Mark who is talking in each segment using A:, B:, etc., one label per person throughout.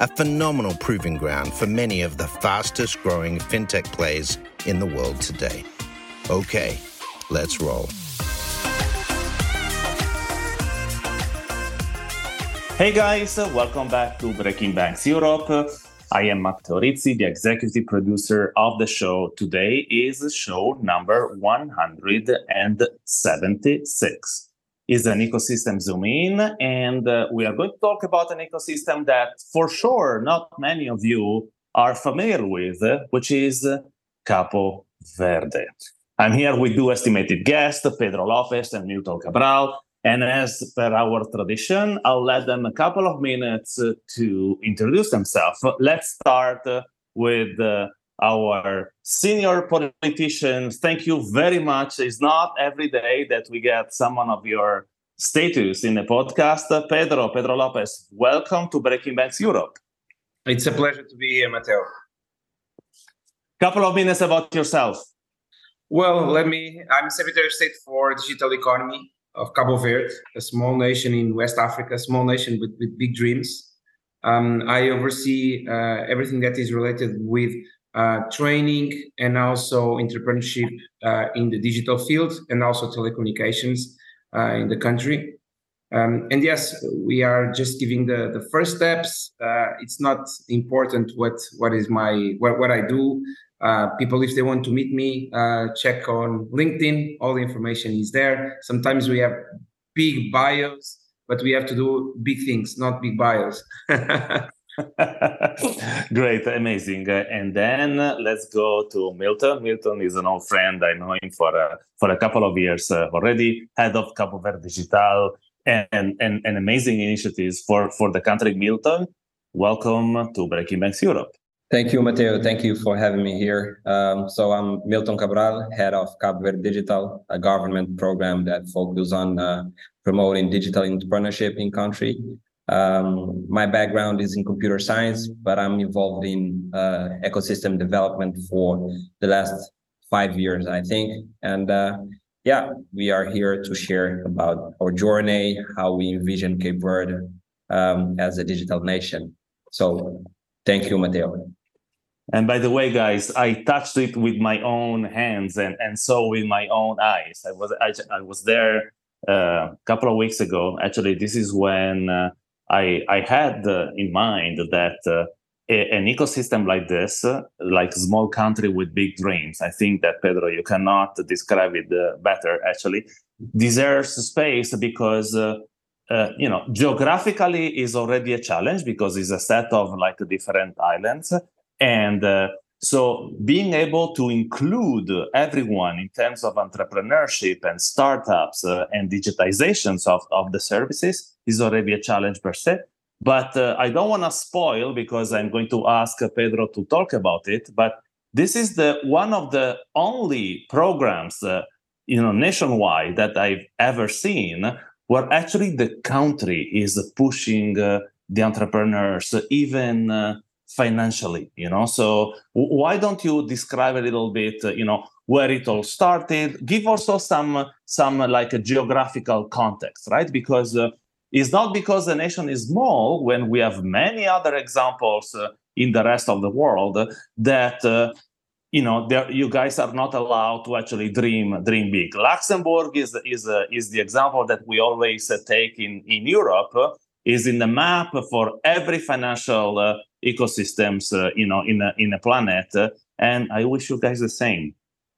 A: a phenomenal proving ground for many of the fastest growing fintech plays in the world today. Okay, let's roll.
B: Hey guys, welcome back to Breaking Banks Europe. I am Matteo Rizzi, the executive producer of the show. Today is show number 176. Is an ecosystem zoom in, and uh, we are going to talk about an ecosystem that, for sure, not many of you are familiar with, which is Cabo Verde. I'm here with two estimated guests, Pedro Lopes and Milton Cabral. And as per our tradition, I'll let them a couple of minutes to introduce themselves. Let's start with uh, our senior politicians. Thank you very much. It's not every day that we get someone of your status in the podcast. Pedro, Pedro Lopes, welcome to Breaking Banks Europe.
C: It's a pleasure to be here, Matteo.
B: Couple of minutes about yourself.
C: Well, let me. I'm Secretary of State for Digital Economy of Cabo Verde, a small nation in West Africa, a small nation with, with big dreams. Um, I oversee uh, everything that is related with uh, training and also entrepreneurship uh, in the digital field and also telecommunications uh, in the country. Um, and yes, we are just giving the, the first steps. Uh, it's not important what what is my what, what I do. Uh, people, if they want to meet me, check on LinkedIn. All the information is there. Sometimes we have big bios, but we have to do big things, not big bios.
B: Great, amazing. And then uh, let's go to Milton. Milton is an old friend. I know him for uh, for a couple of years uh, already. Head of Cabo Verde Digital and, and and amazing initiatives for for the country. Milton, welcome to Breaking Banks Europe.
D: Thank you, Matteo. Thank you for having me here. Um, so I'm Milton Cabral, head of Cabo Verde Digital, a government program that focuses on uh, promoting digital entrepreneurship in country. Um, my background is in computer science, but I'm involved in uh, ecosystem development for the last five years, I think. And uh, yeah, we are here to share about our journey, how we envision Cape Verde um, as a digital nation. So thank you, Matteo.
B: And by the way, guys, I touched it with my own hands and, and saw with my own eyes. I was I, I was there uh, a couple of weeks ago. Actually, this is when uh, I I had uh, in mind that uh, an ecosystem like this, uh, like small country with big dreams. I think that Pedro, you cannot describe it uh, better. Actually, deserves space because. you know, geographically is already a challenge because it's a set of like different islands and uh, so being able to include everyone in terms of entrepreneurship and startups uh, and digitizations of, of the services is already a challenge per se. But uh, I don't want to spoil because I'm going to ask Pedro to talk about it. But this is the one of the only programs, uh, you know, nationwide that I've ever seen where actually the country is pushing uh, the entrepreneurs, even uh, financially you know? So why don't you describe a little bit uh, you know where it all started? Give also some some uh, like a geographical context right? Because uh, it's not because the nation is small when we have many other examples uh, in the rest of the world that uh, you know there, you guys are not allowed to actually dream dream big. Luxembourg is is uh, is the example that we always take in in europe is in the map for every financial uh, ecosystems, uh, you know, in a, in a planet. Uh, and I wish you guys the same,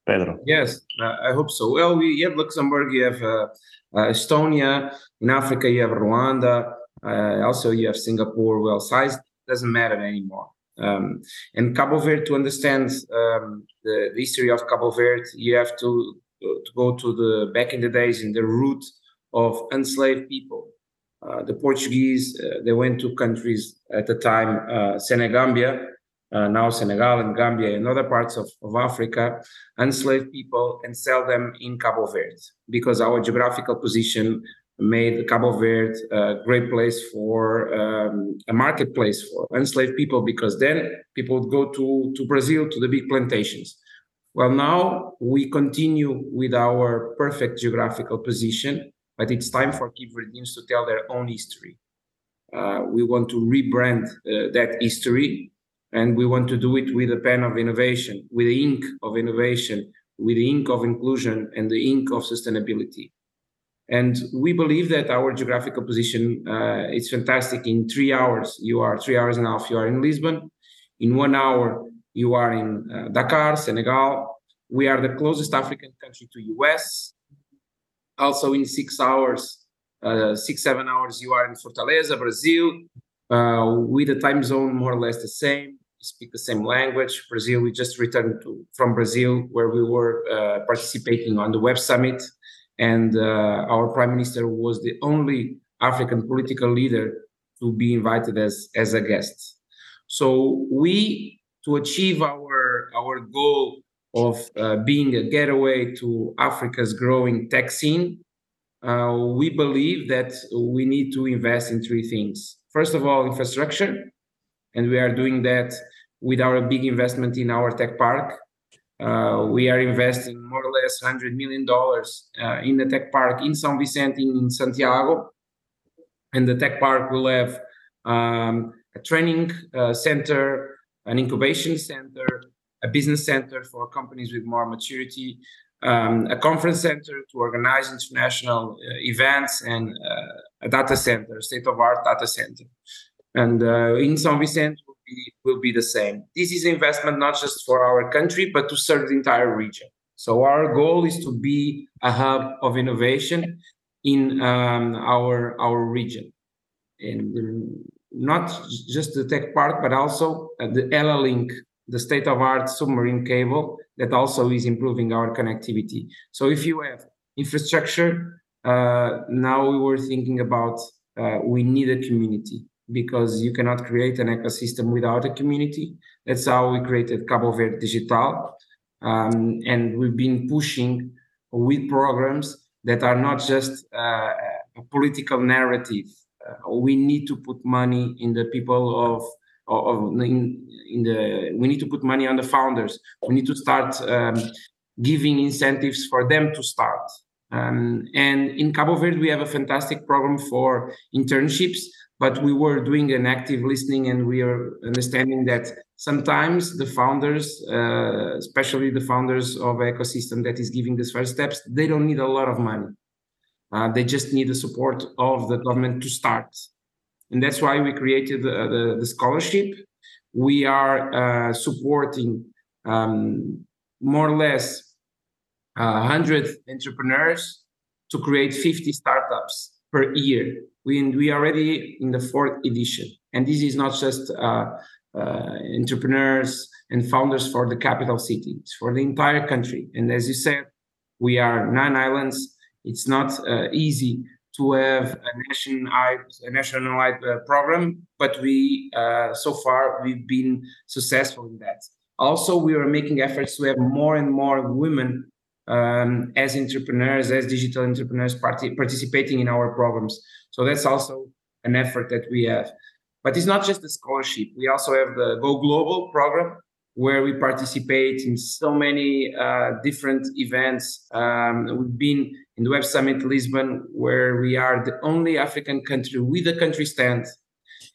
B: Pedro.
C: Yes, I hope so. Well, we, have Luxembourg, you have uh, Estonia. In Africa, you have Rwanda. Uh, also, you have Singapore. Well, size doesn't matter anymore. Um, and Cabo Verde, to understand um, the, the, history of Cabo Verde, you have to to go to the back in the days in the root of enslaved people Uh, the Portuguese, uh, they went to countries at the time, uh, Senegambia, uh, now Senegal and Gambia and other parts of, of Africa, enslave people and sell them in Cabo Verde because our geographical position made Cabo Verde a great place for um, a marketplace for enslaved people because then people would go to, to Brazil to the big plantations. Well, now we continue with our perfect geographical position but it's time for Cape Verdeans to tell their own history. Uh, we want to rebrand uh, that history, and we want to do it with a pen of innovation, with the ink of innovation, with the ink of inclusion, and the ink of sustainability. And we believe that our geographical position uh, is fantastic. In three hours, you are three hours and a half, you are in Lisbon. In one hour, you are in uh, Dakar, Senegal. We are the closest African country to US also in six hours, uh, six, seven hours, you are in Fortaleza, Brazil, uh, with the time zone more or less the same. Speak the same language. Brazil, we just returned to, from Brazil, where we were uh, participating on the Web Summit. And uh, our prime minister was the only African political leader to be invited as, as a guest. So we, to achieve our, our goal of uh, being a getaway to Africa's growing tech scene, uh, we believe that we need to invest in three things. First of all, infrastructure, and we are doing that with our big investment in our tech park. Uh, we are investing more or less $100 million uh, in the tech park in San Vicente in Santiago. And the tech park will have um, a training uh, center, an incubation center, a business center for companies with more maturity, um, a conference center to organize international uh, events, and uh, a data center, state of art data center. And uh, in San Vicente will be, will be the same. This is investment not just for our country, but to serve the entire region. So our goal is to be a hub of innovation in um, our our region, and um, not just the tech park, but also uh, the EllaLink the state of art submarine cable that also is improving our connectivity. So if you have infrastructure, uh, now we were thinking about uh, we need a community because you cannot create an ecosystem without a community. That's how we created Cabo Verde Digital. Um, and we've been pushing with programs that are not just uh, a political narrative. Uh, we need to put money in the people of of in, in the we need to put money on the founders. We need to start um, giving incentives for them to start. Um, and in cabo verde we have a fantastic program for internships but we were doing an active listening and we are understanding that sometimes the founders uh, especially the founders of ecosystem that is giving these first steps they don't need a lot of money. Uh, they just need the support of the government to start and that's why we created the, the, the scholarship. We are uh, supporting um, more or less uh, 100 entrepreneurs to create 50 startups per year. We, we are already in the fourth edition. And this is not just uh, uh, entrepreneurs and founders for the capital city, it's for the entire country. And as you said, we are nine islands. It's not uh, easy to have a nationwide, a nationwide uh, program, but we uh, so far we've been successful in that. Also, we are making efforts to have more and more women um, as entrepreneurs, as digital entrepreneurs, participating in our programs. So that's also an effort that we have. But it's not just the scholarship. We also have the Go Global program, where we participate in so many uh, different events. Um, we've been in the Web Summit Lisbon, where we are the only African country with a country stand.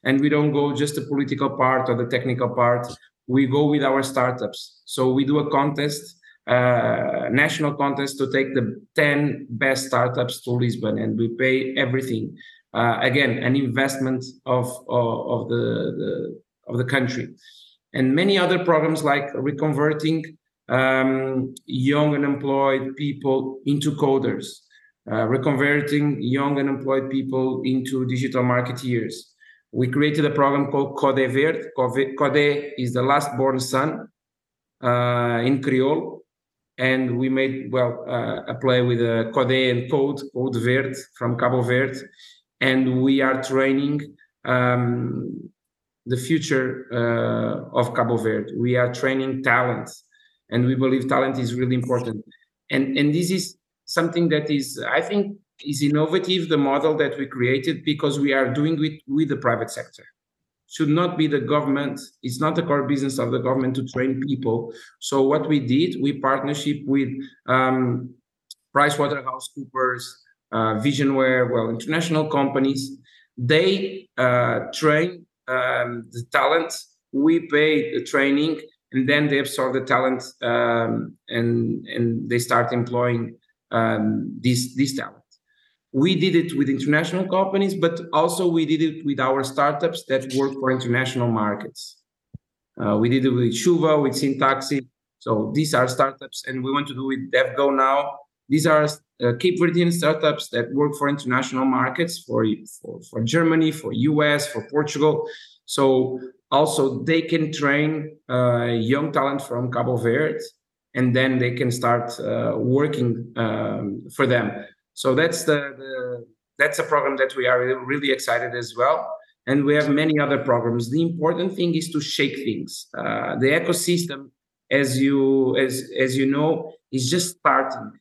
C: And we don't go just the political part or the technical part. We go with our startups. So we do a contest, uh, national contest to take the 10 best startups to Lisbon and we pay everything. Uh, again, an investment of, of, of the, the, of the country and many other programs like reconverting um, young unemployed people into coders, uh, reconverting young unemployed people into digital marketeers. We created a program called Code Verde. Code is the last born son uh, in Creole. And we made, well, uh, a play with uh, Code and Code, Code Verde from Cabo Verde. and we are training um, the future uh, of Cabo Verde. We are training talent, and we believe talent is really important. And and this is something that is, I think, is innovative. The model that we created because we are doing it with the private sector. Should not be the government. It's not the core business of the government to train people. So what we did, we partnership with um, PricewaterhouseCoopers, uh, Visionware, well, international companies. They uh, train um, the talent. We pay the training, and then they absorb the talent, um, and and they start employing um, this this talent. We did it with international companies, but also we did it with our startups that work for international markets. Uh, we did it with Shuva, with Syntaxi. So these are startups, and we want to do it with DevGo now. These are uh, Cape Verdean startups that work for international markets, for, for, for Germany, for US, for Portugal. So also they can train uh, young talent from Cabo Verde, and then they can start uh, working um, for them. So that's the, the, that's a program that we are really excited as well. And we have many other programs. The important thing is to shake things. Uh, the ecosystem, as you as as you know, is just starting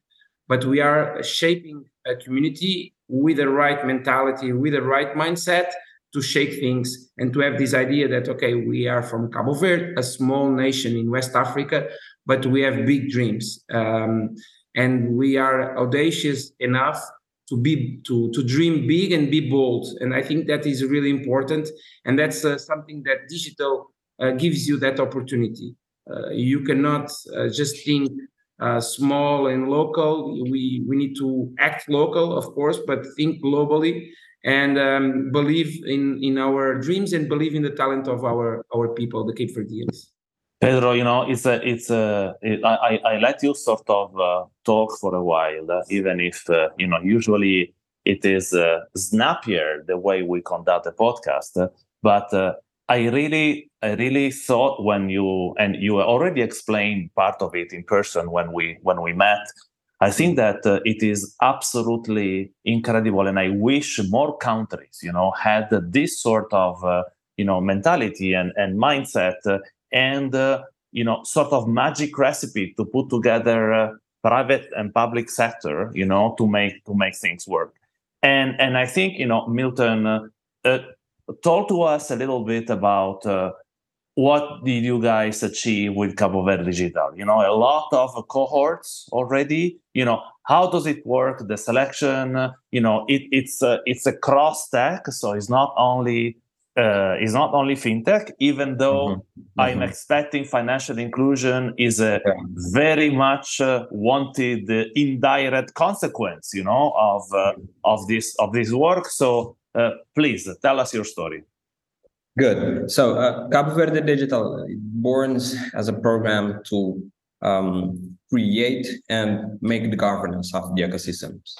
C: but we are shaping a community with the right mentality, with the right mindset to shake things and to have this idea that okay, we are from Cabo Verde, a small nation in West Africa, but we have big dreams, um, and we are audacious enough to be to to dream big and be bold. And I think that is really important, and that's uh, something that digital uh, gives you that opportunity. Uh, you cannot uh, just think uh, small and local. We we need to act local, of course, but think globally and um, believe in in our dreams and believe in the talent of our our people, the Cape Verdeans.
B: Pedro, you know, it's a, it's a, it, I, I let you sort of uh, talk for a while, uh, even if, uh, you know, usually it is uh, snappier the way we conduct a podcast. But uh, I really, I really thought when you and you already explained part of it in person when we when we met. I think that uh, it is absolutely incredible, and I wish more countries, you know, had this sort of uh, you know mentality and and mindset, uh, and uh, you know, sort of magic recipe to put together uh, private and public sector, you know, to make to make things work. And and I think you know, Milton uh, talk to us a little bit about uh, what did you guys achieve with Cabo Verde Digital? You know, a lot of cohorts already. You know, how does it work? The selection. You know, it, it's a, it's a cross stack, so it's not only uh, it's not only fintech. Even though mm-hmm. Mm-hmm. I'm expecting financial inclusion is a yeah. very much uh, wanted indirect consequence. You know, of uh, of this of this work. So uh, please tell us your story.
D: Good. So, uh, Cabo Verde Digital born as a program to um, create and make the governance of the ecosystems.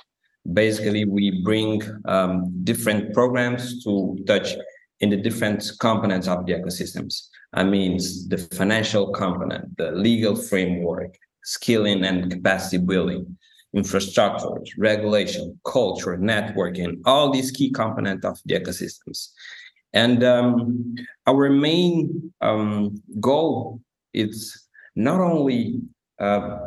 D: Basically, we bring um, different programs to touch in the different components of the ecosystems. I mean, the financial component, the legal framework, skilling and capacity building, infrastructures, regulation, culture, networking, all these key components of the ecosystems. And um, our main um, goal is not only uh,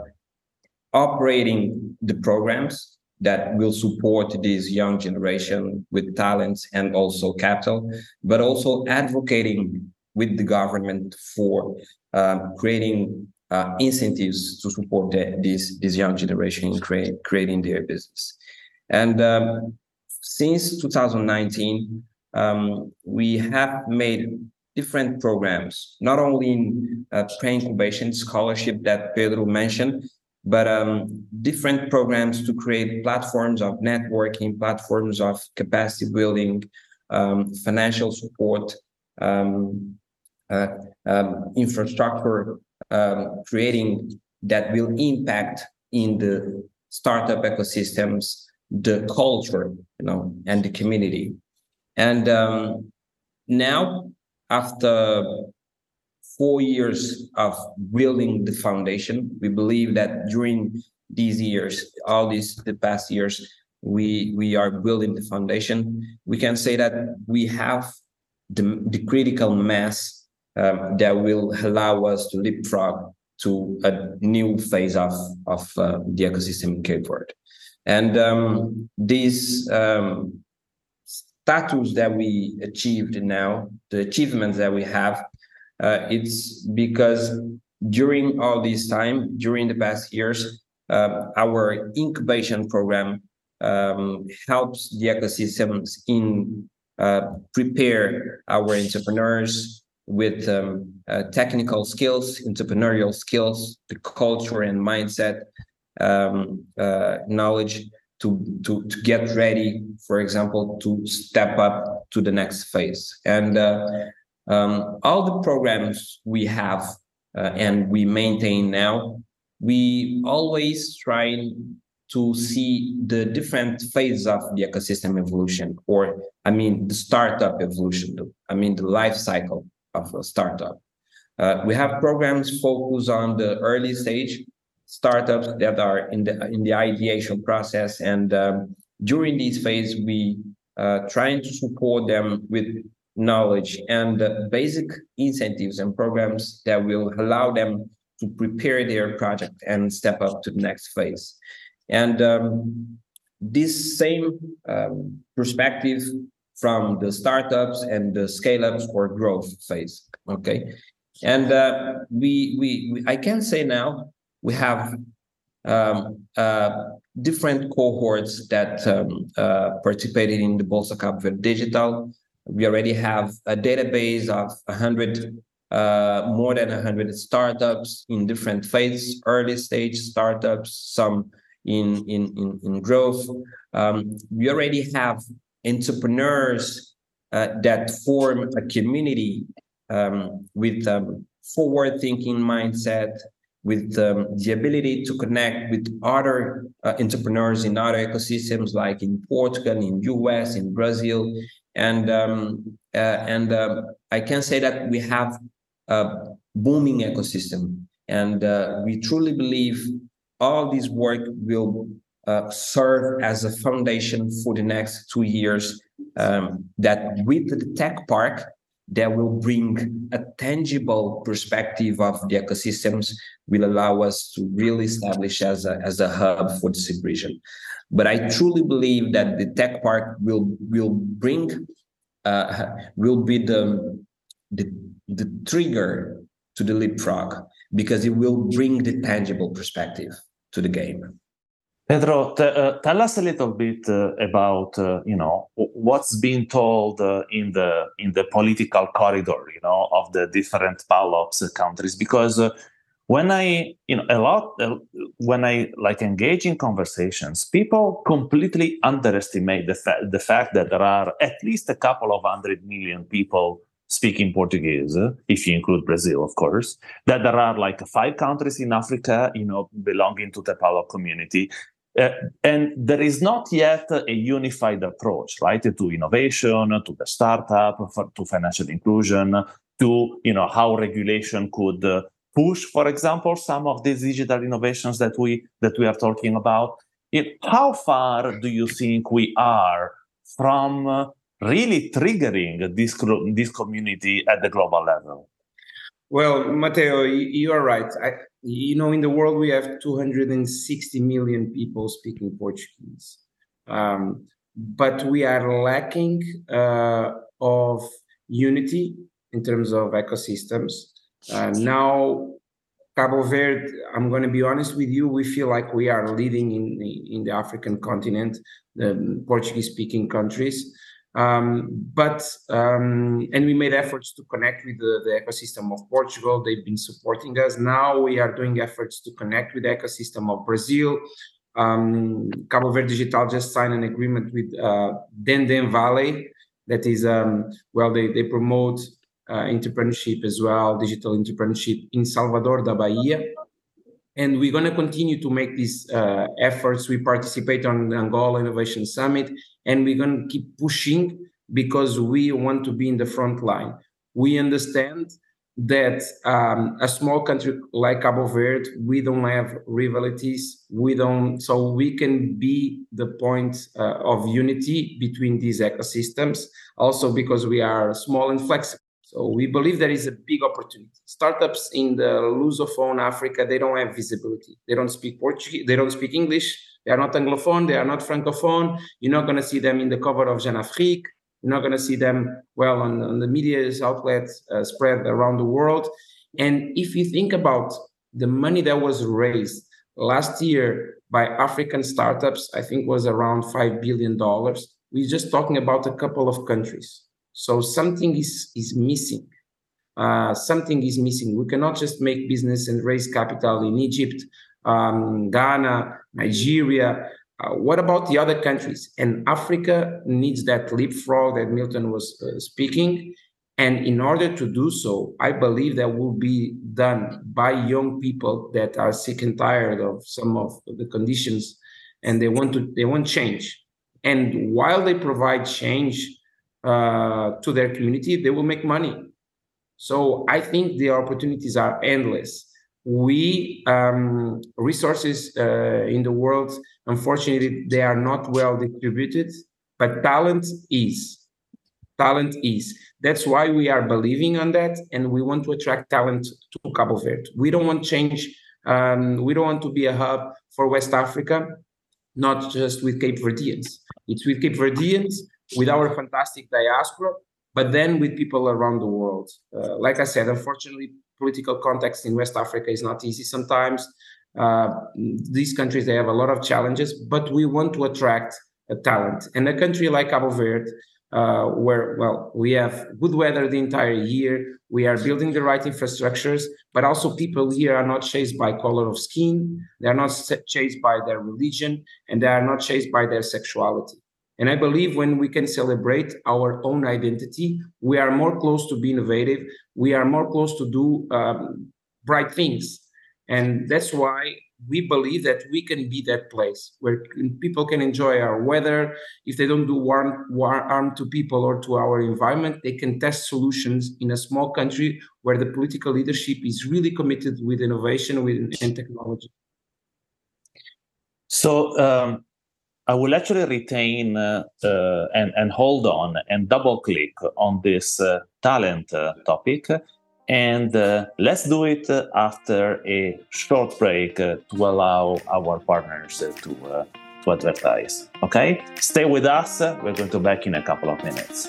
D: operating the programs that will support this young generation with talents and also capital, but also advocating with the government for uh, creating uh, incentives to support the, this this young generation in create, creating their business. And um, since 2019, um, we have made different programs, not only in uh, pre-incubation scholarship that Pedro mentioned, but um, different programs to create platforms of networking, platforms of capacity building, um, financial support, um, uh, um, infrastructure um, creating that will impact in the startup ecosystems, the culture, you know, and the community. And um, now, after four years of building the foundation, we believe that during these years, all these the past years, we we are building the foundation. We can say that we have the, the critical mass um, that will allow us to leapfrog to a new phase of of uh, the ecosystem in Cape Verde. And um, these um, status that we achieved now, the achievements that we have, uh, it's because during all this time, during the past years, uh, our incubation program um, helps the ecosystems in uh, prepare our entrepreneurs with um, uh, technical skills, entrepreneurial skills, the culture and mindset um, uh, knowledge to, to, to get ready, for example, to step up to the next phase. And uh, um, all the programs we have uh, and we maintain now, we always try to see the different phases of the ecosystem evolution, or I mean, the startup evolution, I mean, the life cycle of a startup. Uh, we have programs focused on the early stage startups that are in the in the ideation process, and um, during this phase, we uh, trying to support them with knowledge and uh, basic incentives and programs that will allow them to prepare their project and step up to the next phase. And um, this same um, perspective from the startups and the scale ups or growth phase. Okay. And uh, we, we, we, I can say now we have um, uh, different cohorts that um, uh, participated in the Bolsa Cabo Verde Digital. We already have a database of 100, uh, more than 100 startups in different phases, early stage startups, some in in in, in growth. Um, we already have entrepreneurs uh, that form a community um, with um, forward-thinking mindset, with um, the ability to connect with other uh, entrepreneurs in other ecosystems, like in Portugal, in US, in Brazil, and um, uh, and um, I can say that we have a booming ecosystem, and uh, we truly believe all this work will uh, serve as a foundation for the next two years. Um, that with the tech park, that will bring a tangible perspective of the ecosystems, will allow us to really establish as a, as a hub for this region. But I truly believe that the tech park will will bring uh, will be the, the the trigger to the leapfrog because it will bring the tangible perspective to the game.
B: Pedro, t- uh, tell us a little bit uh, about uh, you know what's being told in the in the political corridor, you know, of the different PALOPS countries. Because when I you know a lot when I like engage in conversations, people completely underestimate the fa- the fact that there are at least a couple of hundred million people speaking Portuguese, if you include Brazil, of course, that there are like five countries in Africa, you know, belonging to the PALOP community. Uh, and there is not yet a unified approach, right, to innovation, to the startup, for, to financial inclusion, to you know how regulation could uh, push, for example, some of these digital innovations that we that we are talking about. It, how far do you think we are from uh, really triggering this this community at the global level?
C: Well, Matteo, you are right. I, you know, in the world we have 260 million people speaking Portuguese, um, but we are lacking uh, of unity in terms of ecosystems. Uh, now, Cabo Verde, I'm going to be honest with you, we feel like we are leading in the, in the African continent, the Portuguese-speaking countries. Um, but um, and we made efforts to connect with the, the, ecosystem of Portugal. They've been supporting us. Now we are doing efforts to connect with the ecosystem of Brazil. Um, Cabo Verde Digital just signed an agreement with uh, Dendem Valley. That is um, well, they they promote uh, entrepreneurship as well, digital entrepreneurship in Salvador da Bahia. And we're going to continue to make these uh, efforts. We participate on the Angola Innovation Summit and we're going to keep pushing because we want to be in the front line. We understand that um, a small country like Cabo Verde, we don't have rivalities. We don't, so we can be the point uh, of unity between these ecosystems. Also, because we are small and flexible. So we believe there is a big opportunity. Startups in the Lusophone Africa, they don't have visibility. They don't speak Portuguese. They don't speak English. They are not Anglophone. They are not Francophone. You're not going to see them in the cover of Jeune Afrique. You're not going to see them well on, on the media outlets uh, spread around the world. And if you think about the money that was raised last year by African startups, I think was around $5 billion. We're just talking about a couple of countries. So something is, is missing. Uh, something is missing. We cannot just make business and raise capital in Egypt, um, Ghana, Nigeria, uh, what about the other countries? And Africa needs that leapfrog that Milton was uh, speaking. And in order to do so, I believe that will be done by young people that are sick and tired of some of the conditions, and they want to they want change. And while they provide change uh, to their community, they will make money. So I think the opportunities are endless we um, resources uh, in the world unfortunately they are not well distributed but talent is. Talent is. That's why we are believing on that and we want to attract talent to cabo verde. We don't want change um, we don't want to be a hub for west africa not just with cape verdeans. It's with cape verdeans with our fantastic diaspora but then with people around the world uh, like i said unfortunately political context in West Africa is not easy sometimes. Uh, these countries they have a lot of challenges, but we want to attract a talent. And a country like Cabo Verde, uh, where well we have good weather the entire year, we are building the right infrastructures, but also people here are not chased by color of skin, they are not chased by their religion, and they are not chased by their sexuality. And I believe when we can celebrate our own identity, we are more close to be innovative. We are more close to do um, bright things. And that's why we believe that we can be that place where people can enjoy our weather. If they don't do warm, harm to people or to our environment, they can test solutions in a small country where the political leadership is really committed with innovation with, and technology.
B: So, um, I will actually retain uh, uh, and, and hold on and double click on this uh, talent uh, topic. And uh, let's do it after a short break to allow our partners to, to advertise. Okay? Stay with us. We're going to back in a couple of minutes.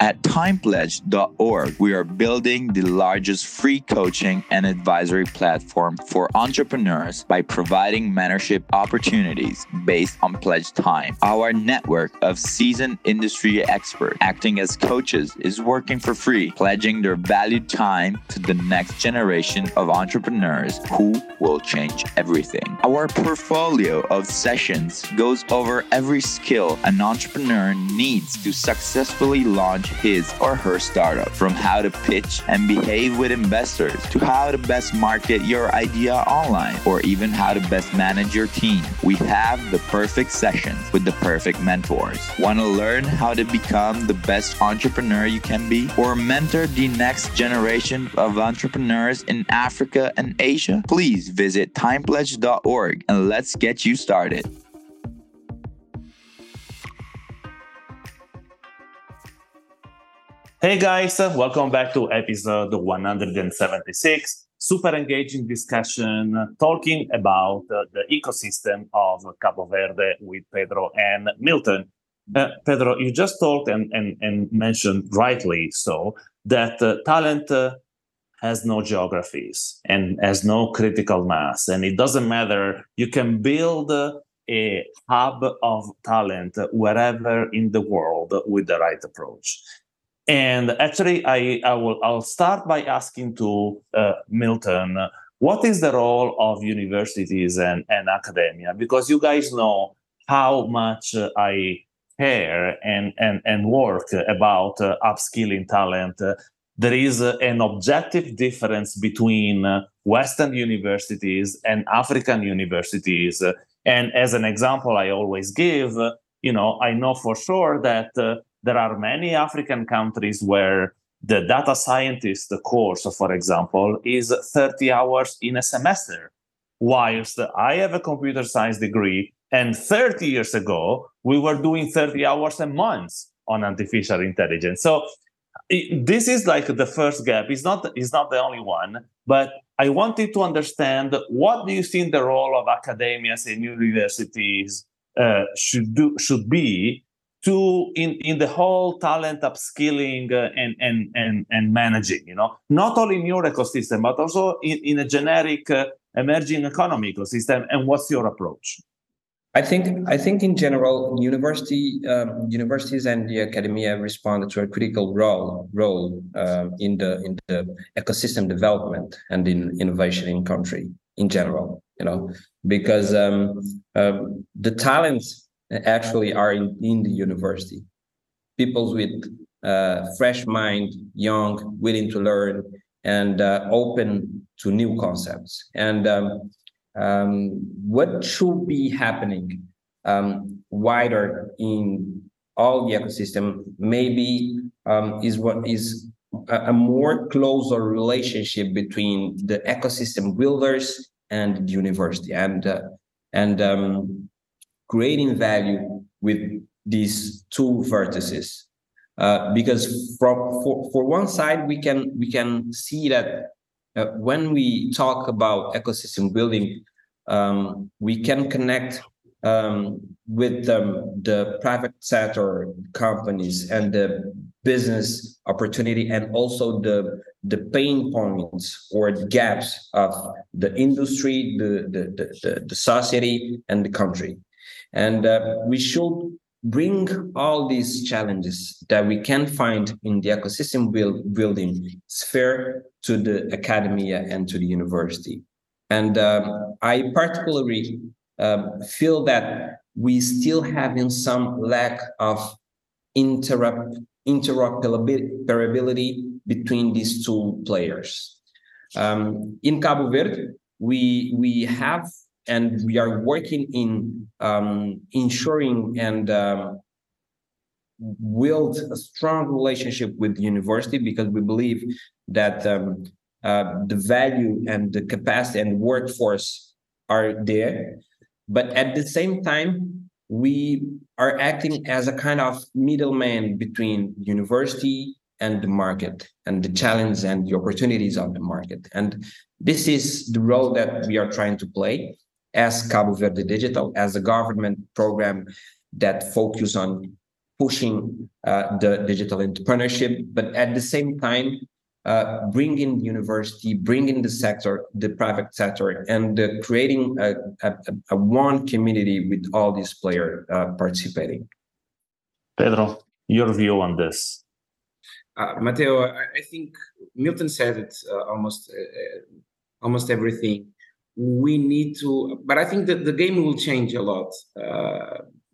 E: At timepledge.org, we are building the largest free coaching and advisory platform for entrepreneurs by providing mentorship opportunities based on pledged time. Our network of seasoned industry experts acting as coaches is working for free, pledging their valued time to the next generation of entrepreneurs who will change everything. Our portfolio of sessions goes over every skill an entrepreneur needs to successfully launch his or her startup. From how to pitch and behave with investors to how to best market your idea online or even how to best manage your team. We have the perfect sessions with the perfect mentors. Want to learn how to become the best entrepreneur you can be or mentor the next generation of entrepreneurs in Africa and Asia? Please visit timepledge.org and let's get you started.
B: Hey guys, welcome back to episode 176. Super engaging discussion talking about uh, the ecosystem of Cabo Verde with Pedro and Milton. Uh, Pedro, you just talked and, and, and mentioned rightly so that uh, talent uh, has no geographies and has no critical mass. And it doesn't matter, you can build a hub of talent wherever in the world with the right approach. And actually, I, I will I'll start by asking to uh, Milton, what is the role of universities and, and academia? Because you guys know how much I care and, and, and work about uh, upskilling talent. There is an objective difference between Western universities and African universities. And as an example, I always give, you know, I know for sure that uh, there are many African countries where the data scientist course, for example, is 30 hours in a semester, whilst I have a computer science degree. And 30 years ago, we were doing 30 hours a month on artificial intelligence. So this is like the first gap. It's not, it's not the only one, but I wanted to understand what do you think the role of academias and universities uh, should do should be to in in the whole talent upskilling uh, and and and and managing you know not only in your ecosystem but also in, in a generic uh, emerging economy ecosystem and what's your approach
D: I think I think in general, university um, universities and the academia respond to a critical role role uh, in the in the ecosystem development and in innovation in country in general. You know, because um, um, the talents actually are in, in the university. People with uh, fresh mind, young, willing to learn, and uh, open to new concepts. And um, um, what should be happening um, wider in all the ecosystem maybe um, is what is a, a, more closer relationship between the ecosystem builders and the university and uh, and um, creating value with these two vertices. Uh, because from for, for one side we can we can see that uh, when we talk about ecosystem building um, we can connect um, with um, the private sector companies and the business opportunity and also the the pain points or the gaps of the industry the the, the, the society and the country and uh, we should bring all these challenges that we can find in the ecosystem build, building sphere to the academia and to the university and um, I particularly uh, feel that we still having some lack of interrupt interoperability between these two players. Um, in Cabo Verde, we we have and we are working in um, ensuring and um, build a strong relationship with the university because we believe that um, uh, the value and the capacity and workforce are there. But at the same time, we are acting as a kind of middleman between university and the market and the challenge and the opportunities of the market. And this is the role that we are trying to play as Cabo Verde Digital, as a government program that focus on pushing uh, the digital entrepreneurship, but at the same time, uh, bringing university, bringing the sector, the private sector, and uh, creating a, a, a, one community with all these players uh, participating.
B: Pedro, your view on this?
C: Uh, Matteo, I, I, think Milton said it uh, almost uh, almost everything. We need to, but I think that the game will change a lot.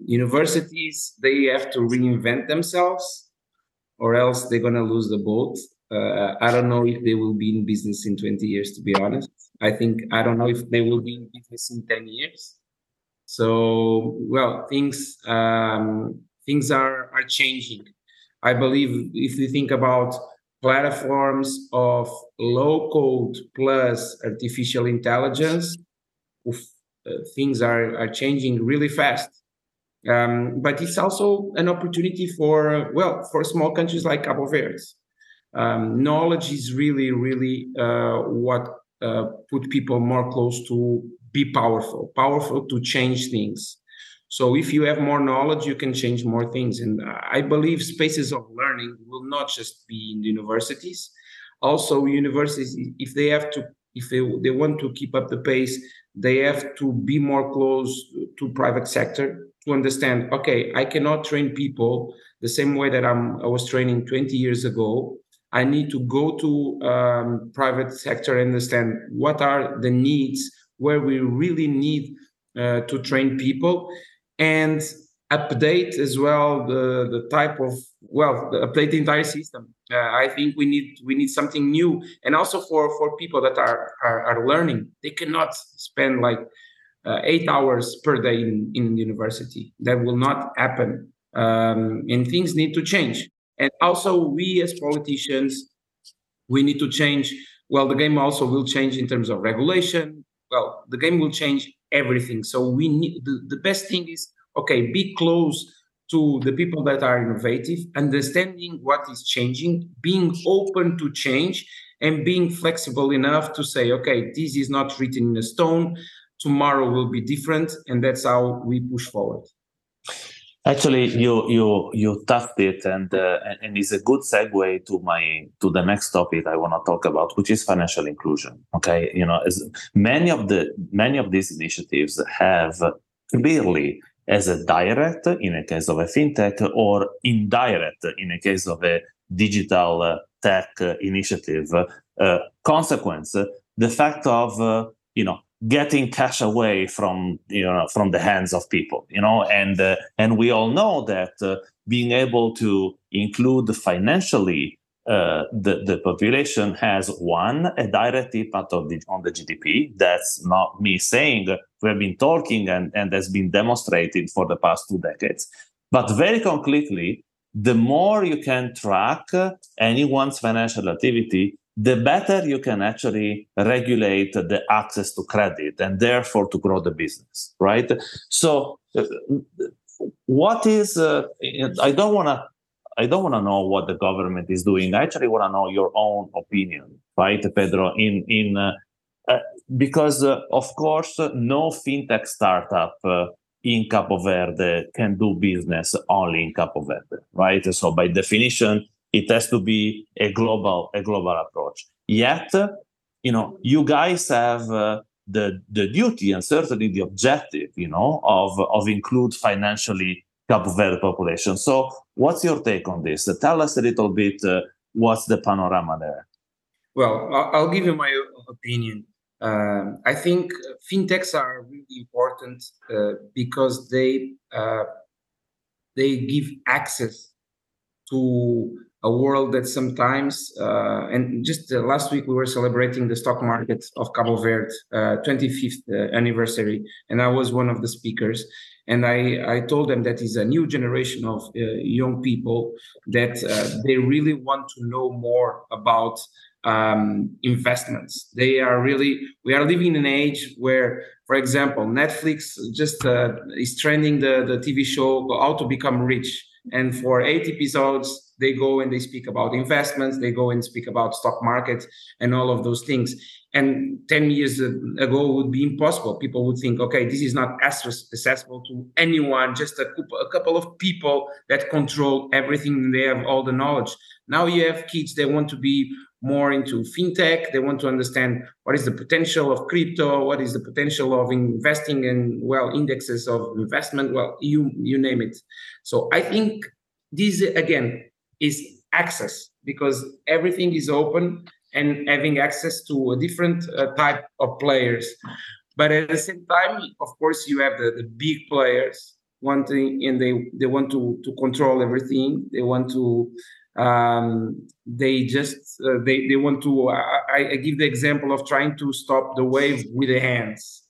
C: universities they have to reinvent themselves, or else they're gonna lose the boat uh, I don't know if they will be in business in 20 years, to be honest. I think I don't know if they will be in business in 10 years. So, well, things um, things are are changing. I believe if you think about platforms of low code plus artificial intelligence, oof, uh, things are are changing really fast. Um, but it's also an opportunity for well for small countries like Cabo Verde um, knowledge is really, really uh, what uh, put people more close to be powerful, powerful to change things. So if you have more knowledge, you can change more things. And I believe spaces of learning will not just be in the universities. Also, universities, if they have to, if they, they want to keep up the pace, they have to be more close to private sector to understand. Okay, I cannot train people the same way that I'm, I was training 20 years ago I need to go to um, private sector and understand what are the needs where we really need uh, to train people and update as well the, the type of well the, update the entire system. Uh, i think we need we need something new. And also for for people that are are, are learning they cannot spend like uh, eight hours per day in, in university. That will not happen. Um, and things need to change. And also, we as politicians, we need to change. Well, the game also will change in terms of regulation. Well, the game will change everything. So we need the, the best thing is okay, be close to the people that are innovative, understanding what is changing, being open to change, and being flexible enough to say, okay, this is not written in a stone. Tomorrow will be different, and that's how we push forward.
B: Actually, you you you touched it, and uh, and it's a good segue to my to the next topic I want to talk about, which is financial inclusion. Okay, you know, as many of the many of these initiatives have clearly as a direct in a case of a fintech or indirect in a case of a digital uh, tech uh, initiative uh, consequence the fact of uh, you know getting cash away from you know from the hands of people you know and uh, and we all know that uh, being able to include financially uh, the, the population has one a direct impact of the, on the GDP. That's not me saying. We have been talking and, and has been demonstrated for the past two decades. But very concretely, the more you can track anyone's financial activity, the better you can actually regulate the access to credit and therefore to grow the business, right? So, uh, what is, uh, I don't want to I don't want to know what the government is doing. I actually want to know your own opinion, right, Pedro? In in uh, uh, because uh, of course no fintech startup in Capo Verde can do business only in Capo Verde, right? So by definition, it has to be a global a global approach. Yet, you know, you guys have uh, the the duty and certainly the objective, you know, of of include financially Capo Verde population. So, what's your take on this? Tell us a little bit uh, what's the panorama there.
C: Well, I'll give you my opinion. Um, I think fintechs are really important uh, because they uh, they give access to a world that sometimes uh, and just uh, last week we were celebrating the stock market of Cabo Verde 25th uh, anniversary, and I was one of the speakers and I, I told them that is a new generation of uh, young people that uh, they really want to know more about um, investments. They are really, we are living in an age where, for example, Netflix just uh, is trending the, the TV show How to Become Rich. And for eight episodes, they go and they speak about investments, they go and speak about stock market and all of those things. And 10 years ago would be impossible. People would think okay this is not accessible to anyone just a, a couple of people that control everything they have all the knowledge. Now you have kids they want to be more into fintech they want to understand what is the potential of crypto what is the potential of investing in well indexes of investment well you you name it. So i think this again is access because everything is open and having access to a different uh, type of players. But at the same time, of course, you have the, the big players wanting, and they they want to to control everything. They want to, um, they just uh, they they want to. I, I give the example of trying to stop the wave with the hands.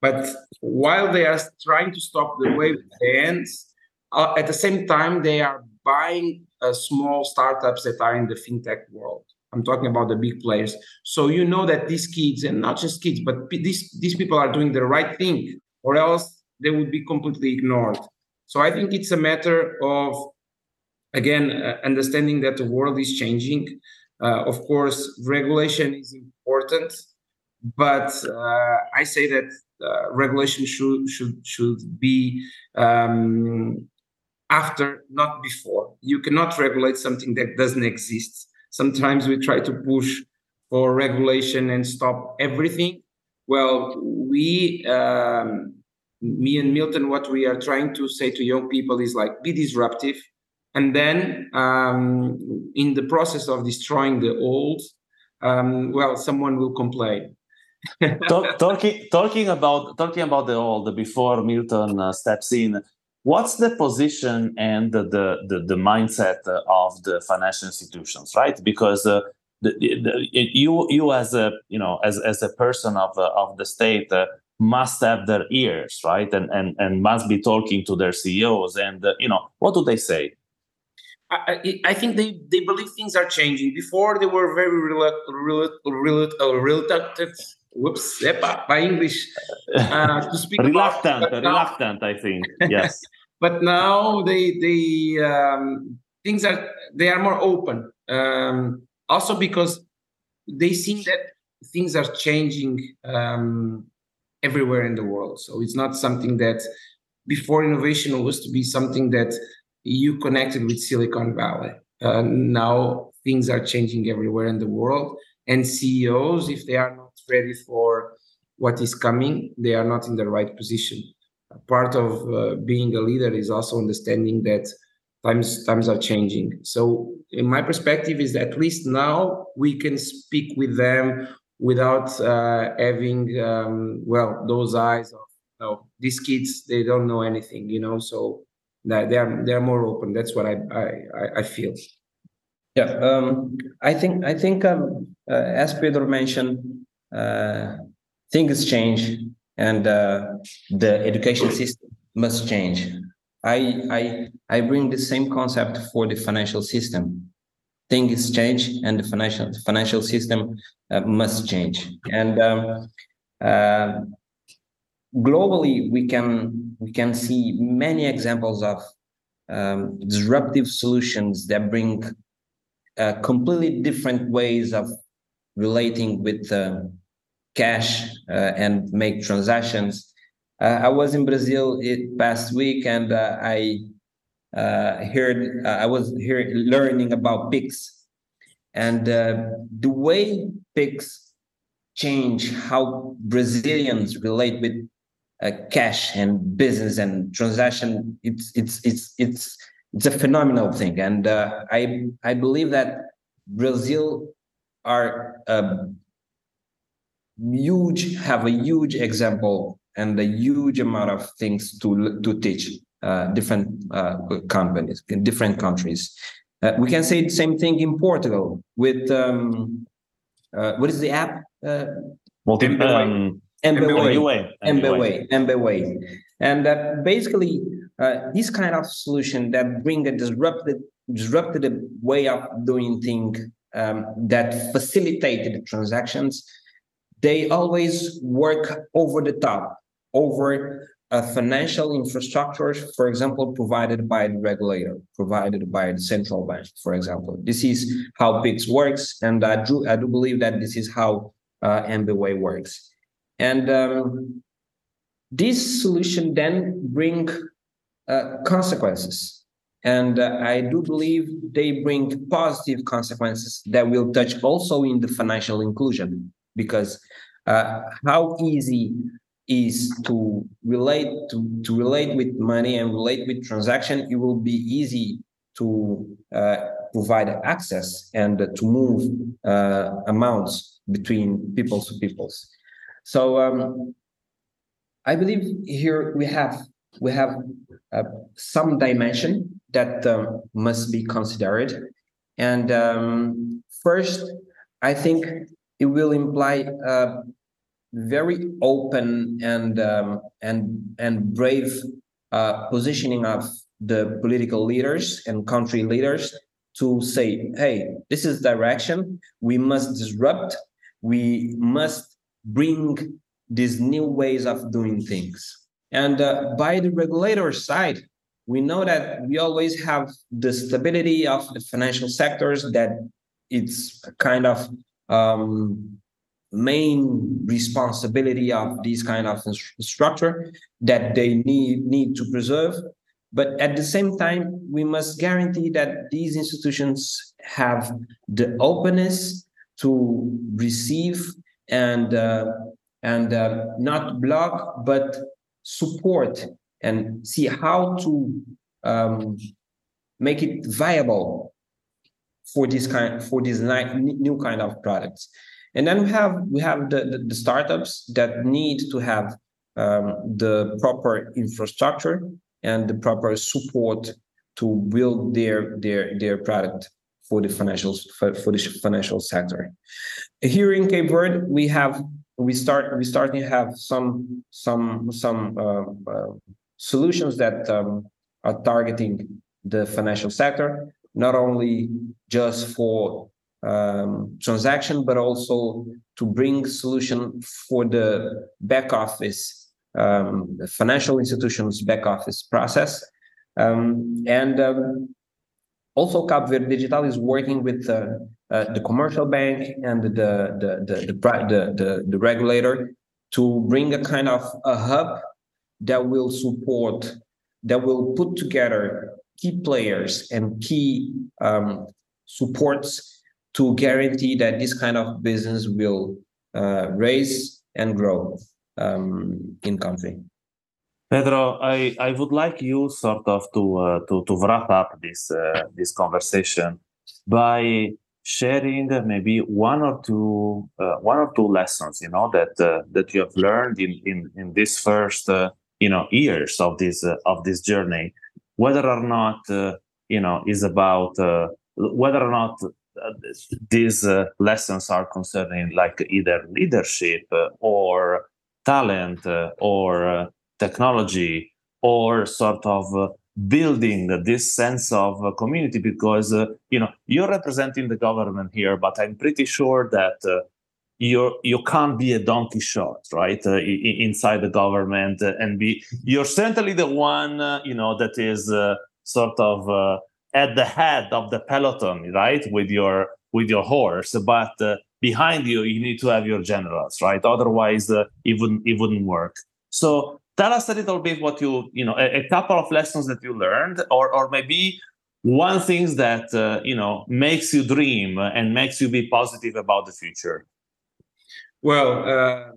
C: But while they are trying to stop the wave with the hands, uh, at the same time they are buying uh, small startups that are in the fintech world I'm talking about the big players. So you know that these kids, and not just kids, but these these people are doing the right thing, or else they would be completely ignored. So I think it's a matter of again uh, understanding that the world is changing. Uh, of course, regulation is important, but uh, I say that uh, regulation should should should be um, after, not before. You cannot regulate something that doesn't exist. Sometimes we try to push for regulation and stop everything. Well, we, um, me and Milton, what we are trying to say to young people is like be disruptive. And then um, in the process of destroying the old, um, well, someone will complain.
B: Talk, talking talking about talking about the old before Milton uh, steps in what's the position and the, the, the, mindset of the financial institutions, right? Because uh, the, the, you you as a you know as, as a person of uh, of the state uh, must have their ears, right? And and and must be talking to their CEOs. And uh, you know what do they say?
C: I, I, think they, they believe things are changing. Before they were very reluctant, reluctant, whoops, epa, by English, uh, to speak.
B: reluctant, about, reluctant, now, I think. Yes.
C: but now they they um, things are they are more open. Um, also because they see that things are changing um, everywhere in the world. So it's not something that before innovation was to be something that you connected with Silicon Valley. Uh, now things are changing everywhere in the world, and CEOs, if they are not ready for what is coming, they are not in the right position. Part of uh, being a leader is also understanding that times times are changing. So, in my perspective, is at least now we can speak with them without uh, having um, well those eyes of no these kids they don't know anything you know so they are they're more open that's what i i i feel
D: yeah um, i think i think um, uh, as pedro mentioned things change and uh, the education system must change. I i i bring the same concept for the financial system. Things change and the financial financial system uh, must change. And um, uh, globally we can we can see many examples of um, disruptive solutions that bring uh, completely different ways of relating with uh, cash uh, and make transactions uh, i was in brazil it past week and i uh, heard uh, I was here learning about Pix, and uh, the way Pix change how Brazilians relate with uh, cash and business and transaction. It's it's it's it's it's a phenomenal thing, and uh, I I believe that Brazil are um, huge have a huge example and a huge amount of things to to teach uh, different uh, companies in different countries. Uh, we can say the same thing in Portugal with um, what is the app?
B: Multi, um, MBWay.
D: MBWay. MBWay. And uh, basically, uh, this kind of solution that bring a disrupted, disrupted way of doing things um, that facilitated the transactions, they always work over the top, over a financial infrastructure, for example, provided by the regulator, provided by the central bank, for example. This is how PIX works, and I do, I do believe that this is how uh, MBWay works. And um, this solution then bring uh, consequences. And uh, I do believe they bring positive consequences that will touch also in the financial inclusion, because uh, how easy is to relate to, to relate with money and relate with transaction it will be easy to uh, provide access and to move uh, amounts between peoples to peoples. So um, i believe here we have we have uh, some dimension that um, must be considered. And um, first i think it will imply uh, very open and um, and and brave uh, positioning of the political leaders and country leaders to say, "Hey, this is direction. We must disrupt. We must bring these new ways of doing things." And uh, by the regulator side, we know that we always have the stability of the financial sectors that it's kind of um, main responsibility of this kind of structure that they need need to preserve. But at the same time we must guarantee that these institutions have the openness to receive and uh, and uh, not block but support and see how to um, make it viable for this kind for this new kind of products and then we have we have the, the, the startups that need to have um, the proper infrastructure and the proper support to build their their their product for the financial for, for the financial sector. Here in Cape Verde, we have we start we starting to have some some some uh, uh, solutions that um, are targeting the financial sector. Not only just for um, transaction, but also to bring solution for the back office, um, the financial institutions back office process. Um, and um, also Cabo Verde Digital is working with uh, uh, the commercial bank and the the the, the, the, the regulator to bring a kind of a hub that will support that will put together key players and key um, supports to guarantee that this kind of business will uh, raise and grow um, in country.
B: Pedro, I, I would like you sort of to uh, to, to wrap up this uh, this conversation by sharing maybe one or two uh, one or two lessons you know that uh, that you have learned in in in this first uh, you know years of this of this journey whether or not you know is about whether or not these lessons are concerning like either leadership or talent or technology or sort of uh, building this sense of uh, community because uh, you know you're representing the government here but i'm pretty sure that uh, you you can't be a Don Quixote right uh, inside the government and be you're certainly the one uh, you know that is sort of at the head of the peloton right with your with your horse but behind you you need to have your generals right otherwise it wouldn't it wouldn't work. So tell us a little bit what you you know a, a couple of lessons that you learned or or maybe one thing that uh, you know makes you dream and makes you be positive about the future
C: well uh,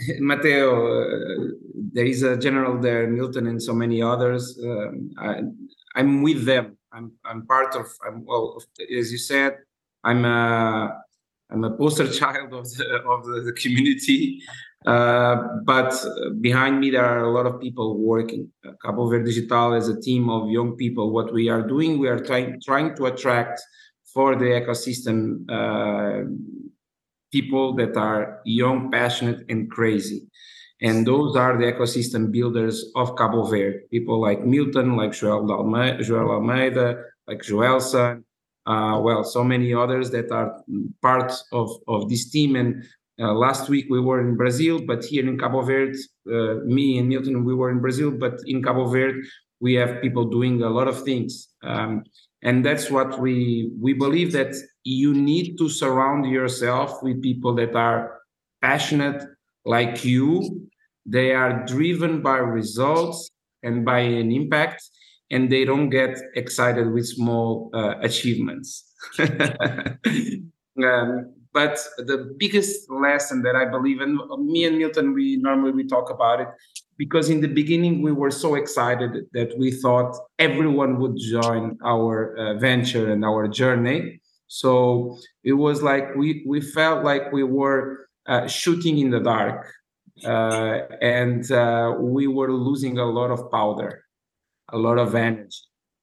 C: Matteo, uh, there is a general there, Milton, and so many others. Um, I, am with them. I'm, I'm part of. I'm, well, as you said, I'm a, I'm a poster child of the of the, the community. Uh, but behind me, there are a lot of people working. Uh, Cabo Verde Digital as a team of young people. What we are doing, we are trying trying to attract for the ecosystem uh, people that are young, passionate, and crazy. And those are the ecosystem builders of Cabo Verde. People like Milton, like Joel Almeida, Joel Almeida like Joelson, uh, well, so many others that are part of, of this team. And uh, last week we were in Brazil, but here in Cabo Verde, uh, me and Milton, we were in Brazil, but in Cabo Verde, we have people doing a lot of things. Um, and that's what we we believe that you need to surround yourself with people that are passionate like you. They are driven by results and by an impact, and they don't get excited with small uh, achievements. um, but the biggest lesson that I believe, and me and Milton, we normally we talk about it, because in the beginning we were so excited that we thought everyone would join our uh, venture and our journey. So it was like we we felt like we were uh, shooting in the dark, uh, and uh, we were losing a lot of powder, a lot of energy.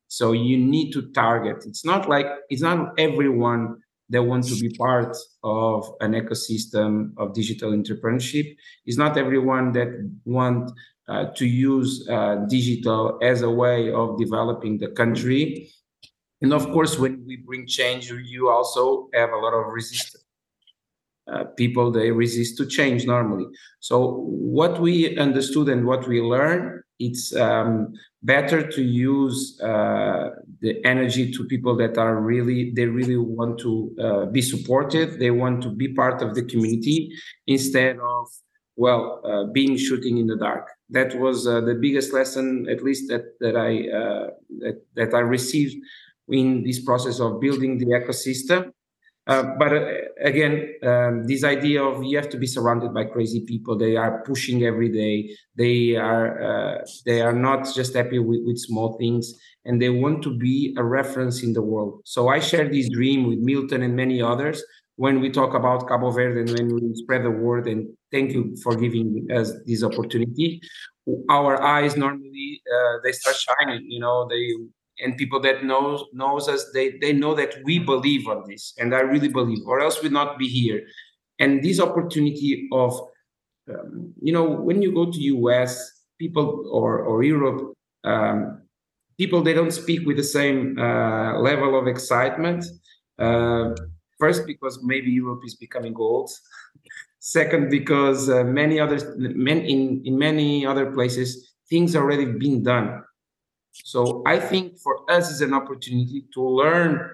C: So you need to target. It's not like it's not everyone that want to be part of an ecosystem of digital entrepreneurship. It's not everyone that want uh, to use uh, digital as a way of developing the country. And of course, when we bring change, you also have a lot of resistance. Uh, people they resist to change normally. So what we understood and what we learned, it's um, better to use uh, the energy to people that are really they really want to uh, be supported they want to be part of the community instead of well uh, being shooting in the dark. That was uh, the biggest lesson at least that that i uh, that, that i received in this process of building the ecosystem uh, but uh, again, um, this idea of you have to be surrounded by crazy people. They are pushing every day. They are uh, they are not just happy with, with small things, and they want to be a reference in the world. So I share this dream with Milton and many others when we talk about Cabo Verde and when we spread the word. And thank you for giving us this opportunity. Our eyes normally uh, they start shining. You know, they and people that knows knows us they they know that we believe on this and i really believe or else we'd not be here and this opportunity of um, you know when you go to us people or or europe um, people they don't speak with the same uh, level of excitement. Uh, first, because maybe Europe is becoming old. Second, because uh, many others, many, in in many other places, things already been done. So I think for us is an opportunity to learn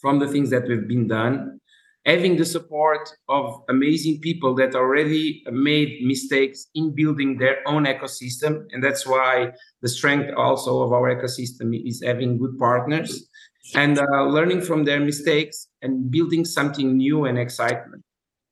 C: from the things that we've been done. Having the support of amazing people that already made mistakes in building their own ecosystem and that's why the strength also of our ecosystem is having good partners. And uh, learning from their mistakes and building something new and excitement.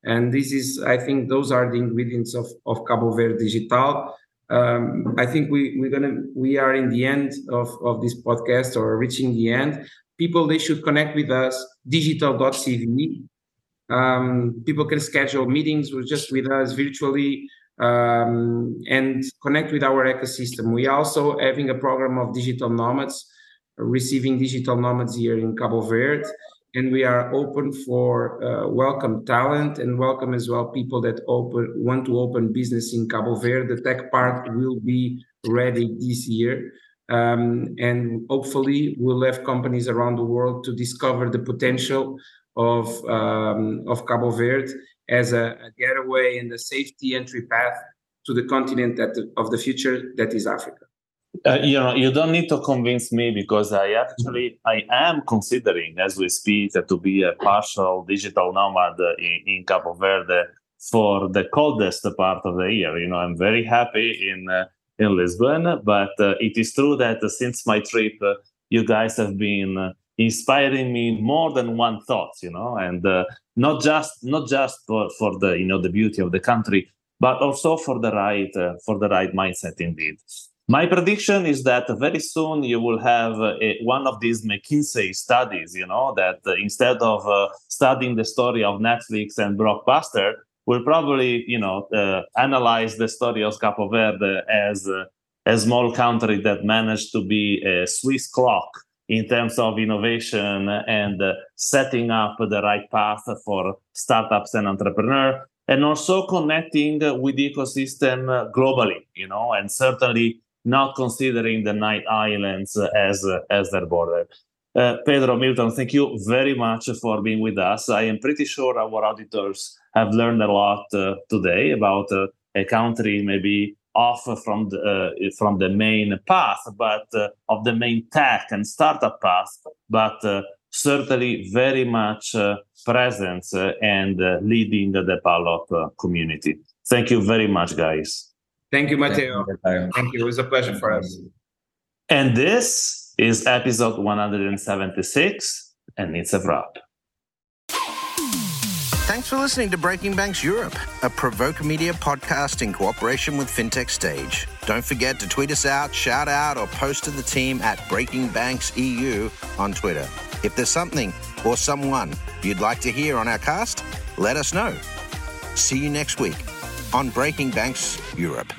C: And this is i think those are the ingredients of, of cabo verde digital um, i think we, we're gonna we are in the end of, of this podcast or reaching the end. People they should connect with us digital.cv um, people can schedule meetings with just with us virtually um, and connect with our ecosystem. We also having a program of digital nomads, receiving digital nomads here in Cabo Verde, and we are open for uh, welcome talent and welcome as well people that open want to open business in Cabo Verde. The tech part will be ready this year. Um, and hopefully we'll have companies around the world to discover the potential of um, of Cabo Verde as a, a, getaway and a safety entry path to the continent that of the future that is Africa.
B: Uh, you know, you don't need to convince me because I actually I am considering as we speak to be a partial digital nomad in, in Cabo Verde for the coldest part of the year. You know, I'm very happy in uh, in Lisbon, but uh, it is true that since my trip, uh, you guys have been uh, inspiring me more than one thought you know and uh, not just not just for, for the you know the beauty of the country but also for the right for the right mindset indeed my prediction is that very soon you will have uh, a, one of these mckinsey studies you know that uh, instead of uh, studying the story of netflix and blockbuster will probably you know uh, analyze the story of capo verde as a small country that managed to be a swiss clock in terms of innovation and uh, setting up the right path for startups and entrepreneurs and also connecting with the ecosystem globally you know and certainly not considering the night islands as as their border uh, pedro milton thank you very much for being with us i am pretty sure our auditors have learned a lot uh, today about uh, a country maybe off from the uh, from the main path, but uh, of the main tech and startup path, but uh, certainly very much presence uh, and leading the develop community. Thank you very much, guys.
C: Thank you, Matteo. Thank you. It was a pleasure for us.
B: And this is episode 176, and it's a wrap.
A: Thanks for listening to Breaking Banks Europe, a Provoke Media podcast in cooperation with FinTech Stage. Don't forget to tweet us out, shout out, or post to the team at Breaking Banks EU on Twitter. If there's something or someone you'd like to hear on our cast, let us know. See you next week on Breaking Banks Europe.